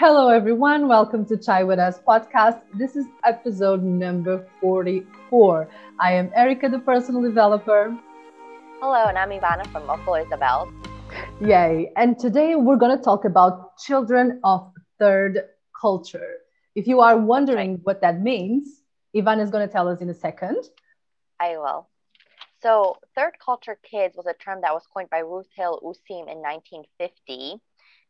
Hello, everyone. Welcome to Chai With Us podcast. This is episode number 44. I am Erica, the personal developer. Hello, and I'm Ivana from Uncle Isabel. Yay. And today we're going to talk about children of third culture. If you are wondering right. what that means, Ivana is going to tell us in a second. I will. So, third culture kids was a term that was coined by Ruth Hill Useem in 1950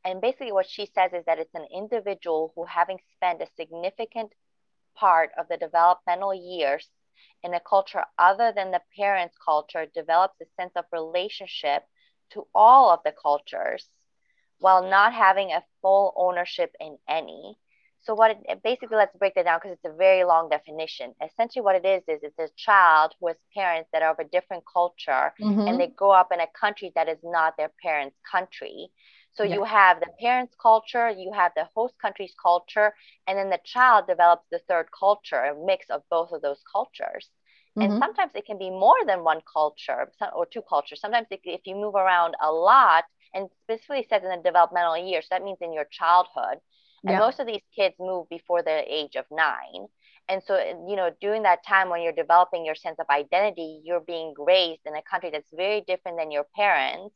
and basically, what she says is that it's an individual who, having spent a significant part of the developmental years in a culture other than the parent's culture, develops a sense of relationship to all of the cultures while not having a full ownership in any. So what it, basically let's break that down because it's a very long definition. Essentially, what it is is it's a child who has parents that are of a different culture mm-hmm. and they grow up in a country that is not their parents' country. So yeah. you have the parents' culture, you have the host country's culture, and then the child develops the third culture, a mix of both of those cultures. Mm-hmm. And sometimes it can be more than one culture or two cultures. Sometimes it, if you move around a lot, and specifically says in the developmental years, so that means in your childhood. And yeah. most of these kids move before the age of nine. And so, you know, during that time when you're developing your sense of identity, you're being raised in a country that's very different than your parents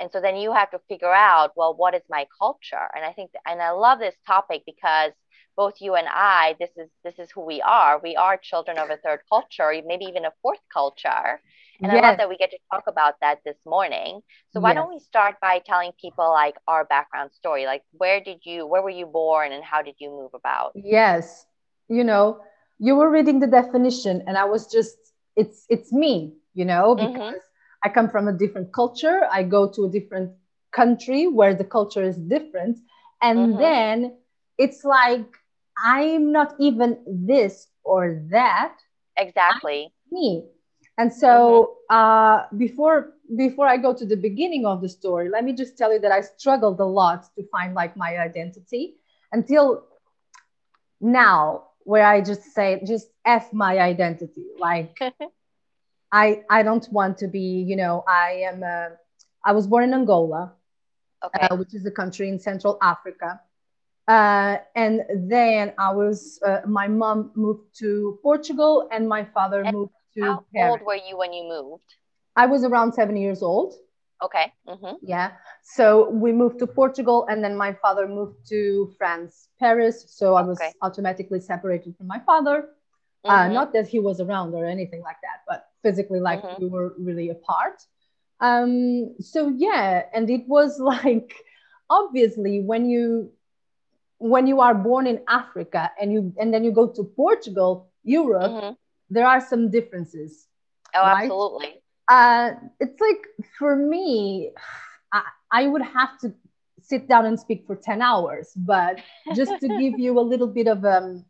and so then you have to figure out well what is my culture? And i think and i love this topic because both you and i this is this is who we are. We are children of a third culture maybe even a fourth culture. And yes. i love that we get to talk about that this morning. So why yes. don't we start by telling people like our background story? Like where did you where were you born and how did you move about? Yes. You know you were reading the definition and i was just it's it's me you know mm-hmm. because mm-hmm I come from a different culture. I go to a different country where the culture is different. And mm-hmm. then it's like I'm not even this or that. Exactly. I'm me. And so mm-hmm. uh, before before I go to the beginning of the story, let me just tell you that I struggled a lot to find like my identity until now, where I just say just f my identity. Like I I don't want to be, you know, I am. Uh, I was born in Angola, okay. uh, which is a country in Central Africa, uh, and then I was. Uh, my mom moved to Portugal, and my father and moved to. How Paris. old were you when you moved? I was around seven years old. Okay. Mm-hmm. Yeah. So we moved to Portugal, and then my father moved to France, Paris. So I was okay. automatically separated from my father. Uh, mm-hmm. not that he was around or anything like that, but physically like mm-hmm. we were really apart um so yeah and it was like obviously when you when you are born in africa and you and then you go to portugal europe mm-hmm. there are some differences oh right? absolutely uh it's like for me I, I would have to sit down and speak for 10 hours but just to give you a little bit of um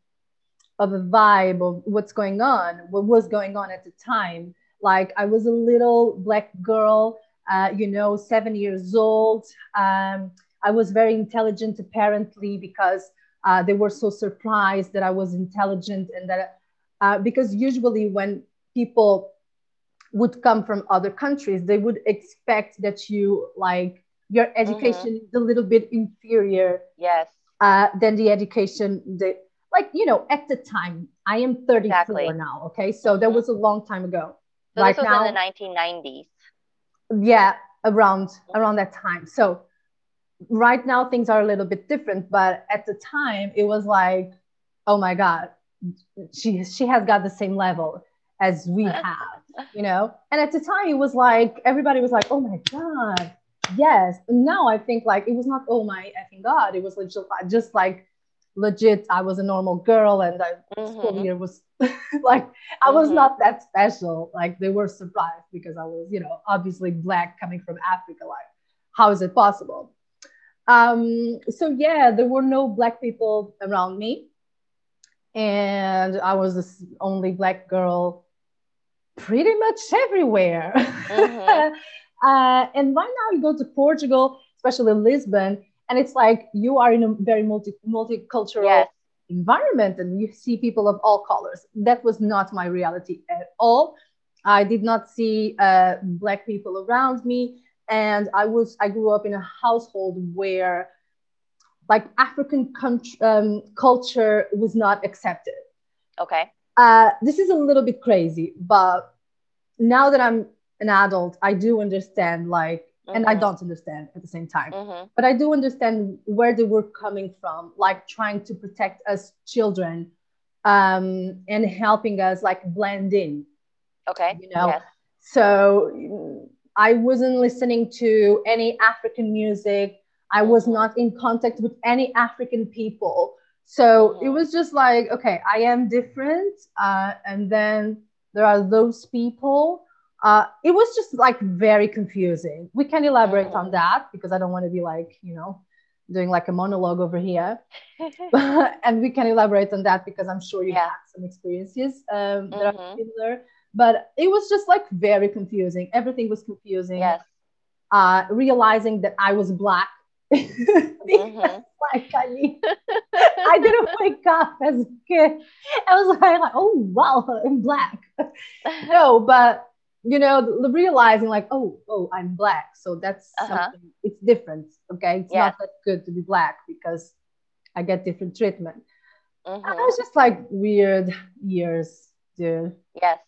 of a vibe of what's going on, what was going on at the time. Like I was a little black girl, uh, you know, seven years old. Um, I was very intelligent apparently because uh, they were so surprised that I was intelligent and that uh, because usually when people would come from other countries, they would expect that you like your education mm-hmm. is a little bit inferior. Yes. Uh, than the education that like you know at the time i am 34 exactly. now okay? So that mm-hmm. was a long time ago. So right this was now, in the 1990s yeah around around that time. So right now things are a little bit different but at the time it was like oh my god she she has got the same level as we have you know? And at the time it was like everybody was like oh my god yes. And now i think like it was not oh my effing god it was just, just like legit i was a normal girl and the mm-hmm. school year was like i was mm-hmm. not that special like they were surprised because i was you know obviously black coming from africa like how is it possible um so yeah there were no black people around me and i was the only black girl pretty much everywhere mm-hmm. uh, and right now you go to portugal especially lisbon and it's like you are in a very multi multicultural yes. environment and you see people of all colors that was not my reality at all i did not see uh, black people around me and i was i grew up in a household where like African country, um, culture was not accepted. Okay. Uh, this is a little bit crazy, but now that I'm an adult, I do understand like, mm-hmm. and I mm-hmm. don't understand at the same time, mm-hmm. but I do understand where they were coming from, like trying to protect us children um, and helping us like blend in. Okay. You know, yes. so I wasn't listening to any African music. I was mm-hmm. not in contact with any African people. So mm-hmm. it was just like, okay, I am different. Uh, and then there are those people. Uh, it was just like very confusing. We can elaborate on that because I don't want to be like, you know, doing like a monologue over here. and we can elaborate on that because I'm sure you yeah. had some experiences um, that are mm-hmm. similar. But it was just like very confusing. Everything was confusing. Yes. Uh, realizing that I was black mm-hmm. like I mean, I didn't wake up as a kid. I was like, oh wow, I'm black. no, but you know, realizing like, oh, oh, I'm black, so that's uh-huh. something. It's different. Okay, it's yeah. not that good to be black because I get different treatment. Mm-hmm. I was just like weird years, dude. Yes.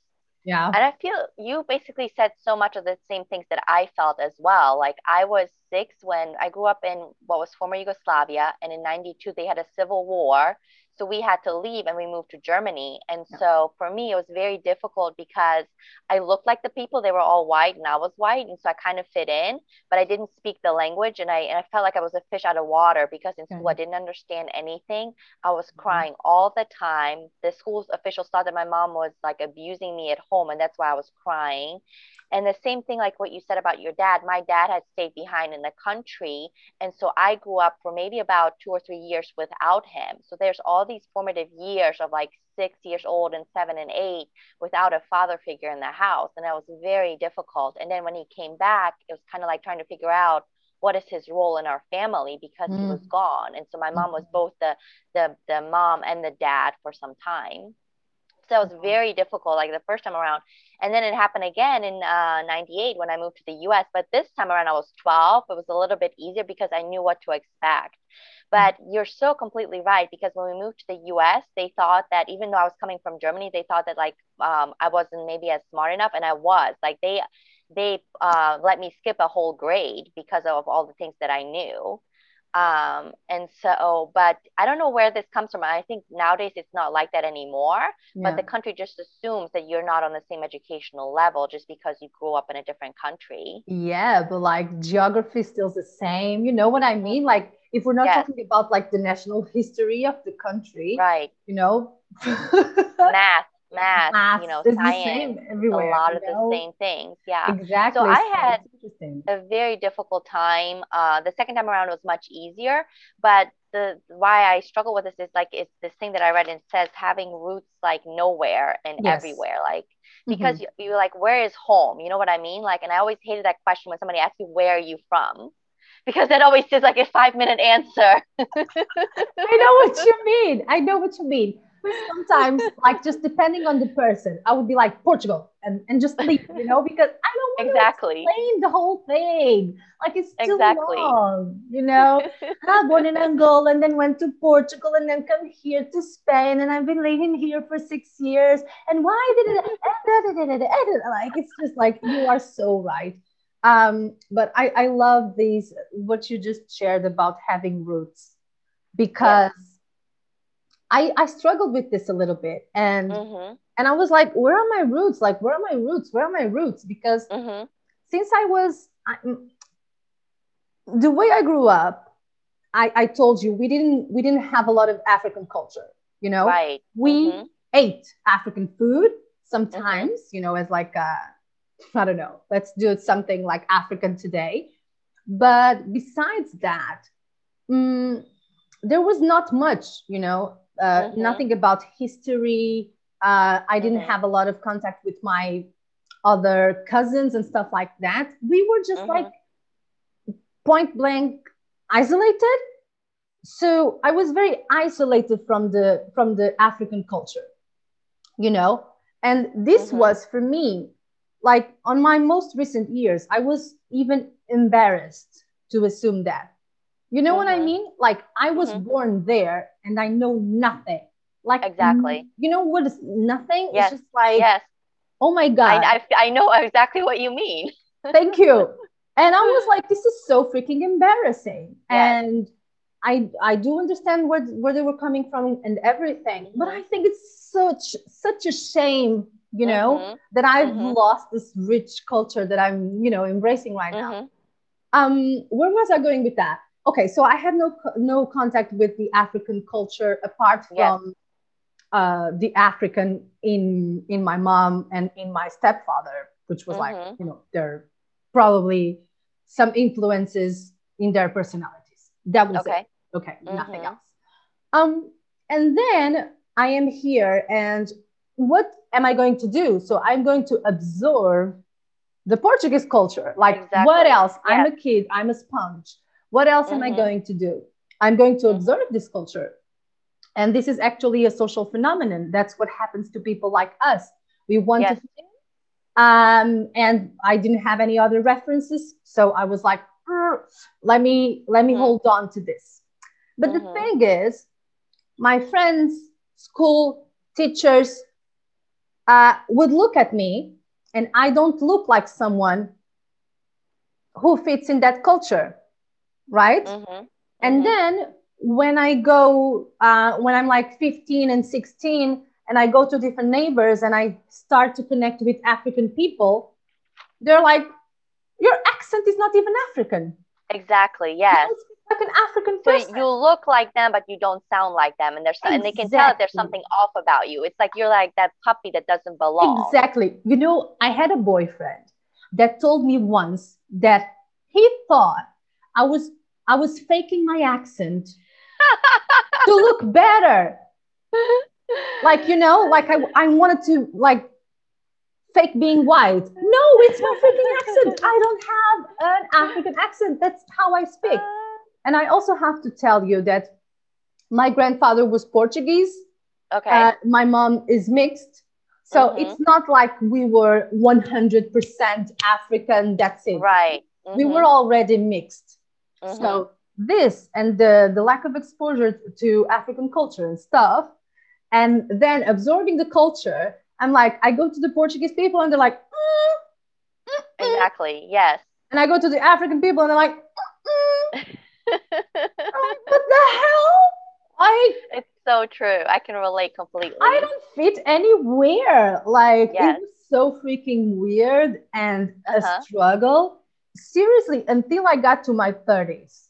Yeah. And I feel you basically said so much of the same things that I felt as well. Like I was six when I grew up in what was former Yugoslavia, and in 92, they had a civil war. So we had to leave and we moved to Germany. And yeah. so for me, it was very difficult because I looked like the people. They were all white and I was white. And so I kind of fit in, but I didn't speak the language. And I, and I felt like I was a fish out of water because in school, I didn't understand anything. I was mm-hmm. crying all the time. The school's officials thought that my mom was like abusing me at home. And that's why I was crying. And the same thing, like what you said about your dad, my dad had stayed behind in the country. And so I grew up for maybe about two or three years without him. So there's all these formative years of like six years old and seven and eight without a father figure in the house. And that was very difficult. And then when he came back, it was kind of like trying to figure out what is his role in our family because mm. he was gone. And so my mom was mm-hmm. both the, the, the mom and the dad for some time. So it was very difficult, like the first time around. And then it happened again in uh, 98 when I moved to the US. But this time around, I was 12. It was a little bit easier because I knew what to expect. But you're so completely right because when we moved to the US, they thought that even though I was coming from Germany, they thought that like um, I wasn't maybe as smart enough. And I was. Like they, they uh, let me skip a whole grade because of all the things that I knew. Um, and so, but I don't know where this comes from. I think nowadays it's not like that anymore. Yeah. But the country just assumes that you're not on the same educational level just because you grew up in a different country. Yeah, but like geography is still the same. You know what I mean? Like if we're not yes. talking about like the national history of the country, right? You know, math math, math you know, science, everywhere, a lot of know? the same things. Yeah, exactly. So I had a very difficult time. Uh, the second time around was much easier, but the why I struggle with this is like it's this thing that I read and says having roots like nowhere and yes. everywhere, like because mm-hmm. you, you're like, where is home? You know what I mean? Like, and I always hated that question when somebody asks you, where are you from? Because that always is like a five minute answer. I know what you mean. I know what you mean sometimes like just depending on the person i would be like portugal and, and just leave you know because i don't want exactly. to explain the whole thing like it's too exactly. long you know i was born in angola and then went to portugal and then come here to spain and i've been living here for six years and why did it like it's just like you are so right um but i i love these what you just shared about having roots because yes I, I struggled with this a little bit and mm-hmm. and I was like, where are my roots? Like, where are my roots? Where are my roots? Because mm-hmm. since I was I, the way I grew up, I, I told you we didn't we didn't have a lot of African culture. You know, right? We mm-hmm. ate African food sometimes. Mm-hmm. You know, as like a I don't know. Let's do something like African today. But besides that, mm, there was not much. You know, uh, mm-hmm. nothing about history. Uh, I didn't mm-hmm. have a lot of contact with my other cousins and stuff like that. We were just mm-hmm. like point blank isolated. So I was very isolated from the from the African culture, you know. And this mm-hmm. was for me, like on my most recent years, I was even embarrassed to assume that You know what I Mhm. mean? Like I was Mhm. born there and I know nothing. Like Exactly. You know what is nothing? Yes. It's just like, yes, oh my God. I, I, I know exactly what you mean. Thank you. And I was like, this is so freaking embarrassing. Yes. And I I do understand where where they were coming from and everything, but Mhm. I think it's such such a shame, you know, Mhm, that I've Mhm. lost this rich culture that I'm, you know, embracing right now. mhm. Um, where was I going with that? Okay, so I had no no contact with the African culture apart Yes. from uh, the African in in my mom and in my stepfather, which was like Mhm. you know there probably some influences in their personalities. That was Okay. it. Okay, nothing Mhm. else. Um, and then I am here, and what am I going to do? So I'm going to absorb the Portuguese culture. Like, what Exactly. else? I'm a kid, I'm a sponge. What else am I Mhm. going to do? I'm going to Mhm. observe this culture. And this is actually a social phenomenon. That's what happens to people like us. We want Yes. to um, and I didn't have any other references, so I was like, "Mm, let me let me Mhm. hold on to this. But the Mhm. thing is, my friends, school teachers uh, would look at me, and I don't look like someone who fits in that culture, right? Mhm, And mhm. then when I go, uh, when I'm like 15 and 16, and I go to different neighbors and I start to connect with African people, they're like, your accent is not even African. Exactly. Yes. Like an African So person. you look like them, but you don't sound like them, and there's and they can tell that there's something off about you. It's like you're like that puppy that doesn't belong. Exactly. You know, I had a boyfriend that told me once that he thought I was I was faking my accent to look better. Like, you know, like I, I wanted to like fake being white. No, it's my freaking accent. I don't have an African accent. That's how I speak. And I also have to tell you that my grandfather was Portuguese. okay. Uh, my mom is mixed. So Mhm. it's not like we were 100% African. That's it. right. We Mhm, were already mixed. mhm. So this and the, the lack of exposure to African culture and stuff, and then absorbing the culture, I'm like, I go to the Portuguese people and they're like, "Mm, mm, mm." exactly. Yes. and I go to the African people and they're like, "Mm, mm." I'm like, what the hell? It's so true. I can relate completely. I don't fit anywhere. Like Yes. it was so freaking weird and Uh-huh. a struggle. Seriously, until I got to my 30s.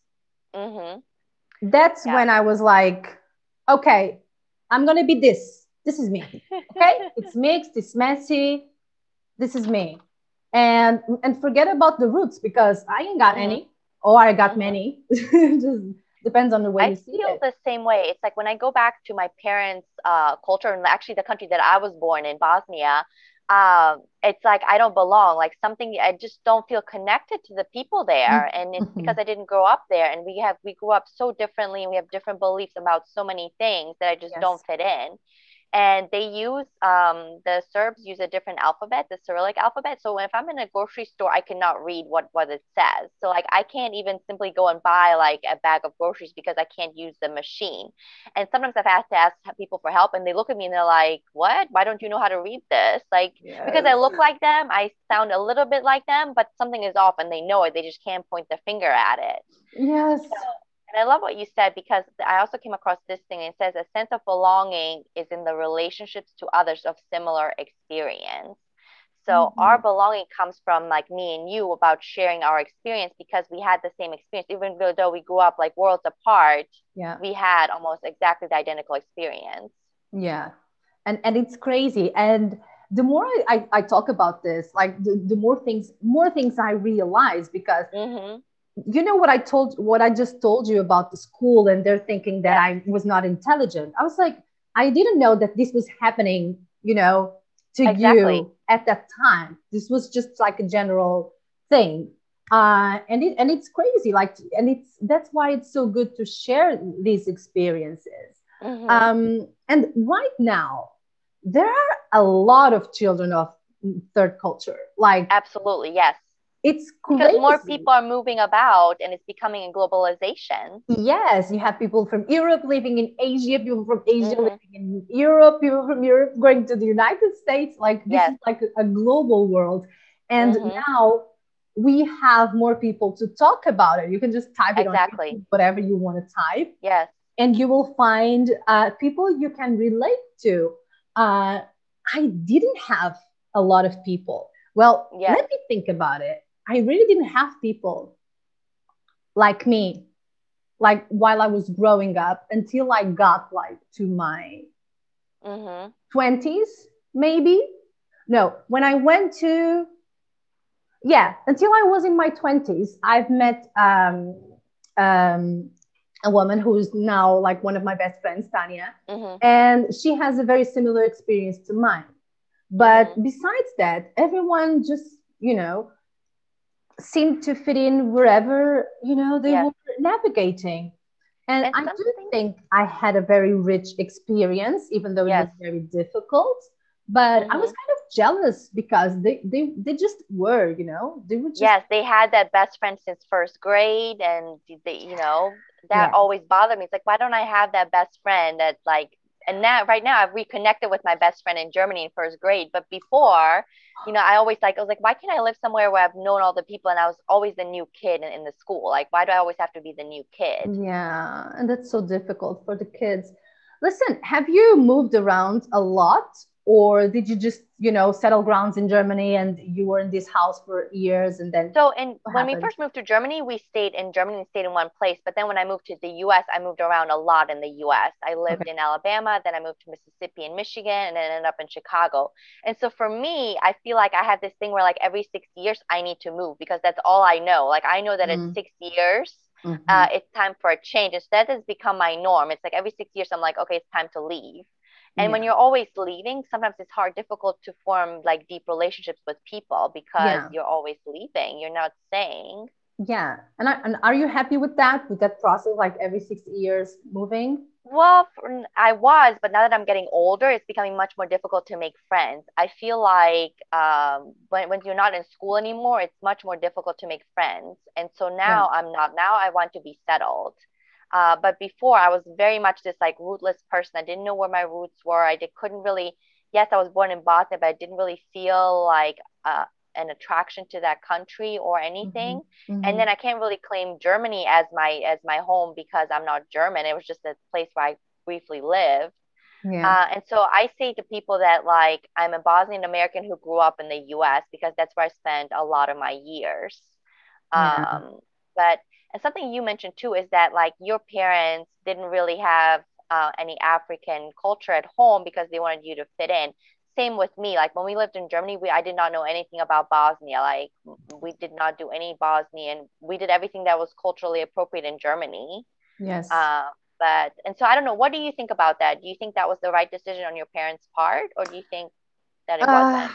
hmm that's Yeah. when I was like, okay, I'm gonna be this. This is me. Okay, it's mixed, it's messy. This is me, and and forget about the roots because I ain't got Mhm. any, or I got Mhm. many. Just depends on the way I you see feel the same way. It's like when I go back to my parents' uh, culture and actually the country that I was born in, Bosnia. Um, it's like I don't belong. Like something I just don't feel connected to the people there, and it's because I didn't grow up there. And we have we grew up so differently, and we have different beliefs about so many things that I just Yes. don't fit in. And they use um, the Serbs use a different alphabet, the Cyrillic alphabet. So if I'm in a grocery store, I cannot read what what it says. So like I can't even simply go and buy like a bag of groceries because I can't use the machine. And sometimes I've had to ask people for help, and they look at me and they're like, "What? Why don't you know how to read this?" Like because I look like them, I sound a little bit like them, but something is off, and they know it. They just can't point the finger at it. yes, And I love what you said because I also came across this thing. It says a sense of belonging is in the relationships to others of similar experience. So Mhm. our belonging comes from like me and you about sharing our experience because we had the same experience. Even though we grew up like worlds apart, yeah, we had almost exactly the identical experience. yeah, and and it's crazy. And the more I, I, I talk about this, like the, the more things more things I realize because hmm you know what I told what I just told you about the school and they're thinking that I was not intelligent. I was like, I didn't know that this was happening, you know, to Exactly. you at that time. This was just like a general thing. Uh, and it and it's crazy, like and it's that's why it's so good to share these experiences. hmm Um, and right now, there are a lot of children of third culture. Like Absolutely. Yes. It's crazy. because more people are moving about and it's becoming a globalization. Yes, you have people from Europe living in Asia, people from Asia mm-hmm. living in Europe, people from Europe going to the United States. Like this yes. is like a, global world. And mm-hmm. now we have more people to talk about it. You can just type it exactly. on whatever you want to type. Yes. And you will find uh, people you can relate to. Uh, I didn't have a lot of people. Well, let me think about it. I really didn't have people like me, like while I was growing up until I got like to my mm-hmm. 20s, maybe. No, when I went to yeah, until I was in my 20s, I've met um, um, a woman who's now like one of my best friends, Tanya, mm-hmm. and she has a very similar experience to mine. But mm-hmm. besides that, everyone just, you know, seemed to fit in wherever, you know, they were navigating. And I do think I had a very rich experience, even though yes. it was very difficult. But mm-hmm. I was mm-hmm. kind of jealous because they they they just were you know they were just yes they had that best friend since first grade and they you know that yeah. always bothered me it's like why don't i have that best friend that like and now right now i've reconnected with my best friend in germany in first grade but before you know i always like i was like why can't i live somewhere where i've known all the people and i was always the new kid in, in the school? Like why do i always have to be the new kid? Yeah and that's so difficult for the kids. Listen have you moved around a lot or did you just you know settle grounds in germany and you were in this house for years and then so and when happened? we first moved to germany we stayed in germany and stayed in one place but then when i moved to the us i moved around a lot in the us i lived okay. in alabama then i moved to mississippi and michigan and then ended up in chicago and so for me i feel like i have this thing where like every six years i need to move because that's all i know like i know that mm. six years mm-hmm. uh, it's time for a change. Instead, has become my norm. It's like every six years, I'm like, okay, it's time to leave. And yeah. when you're always leaving, sometimes it's hard, difficult to form like deep relationships with people because yeah. you're always leaving. You're not staying. Yeah. And, I, and are you happy with that, with that process, like every six years moving? Well, I was, but now that I'm getting older, it's becoming much more difficult to make friends. I feel like um, when, when you're not in school anymore, it's much more difficult to make friends. And so now yeah. I'm not. Now I want to be settled. Uh, but before, I was very much this like rootless person. I didn't know where my roots were. I did, couldn't really. Yes, I was born in Bosnia, but I didn't really feel like uh, an attraction to that country or anything. Mm-hmm. Mm-hmm. And then I can't really claim Germany as my as my home because I'm not German. It was just a place where I briefly lived. Yeah. Uh, and so I say to people that like I'm a Bosnian American who grew up in the U.S. because that's where I spent a lot of my years. Yeah. Um, but and something you mentioned too is that like your parents didn't really have uh, any African culture at home because they wanted you to fit in. Same with me. Like when we lived in Germany, we I did not know anything about Bosnia. Like we did not do any Bosnian. We did everything that was culturally appropriate in Germany. Yes. Uh, but and so I don't know. What do you think about that? Do you think that was the right decision on your parents' part, or do you think that it uh, wasn't?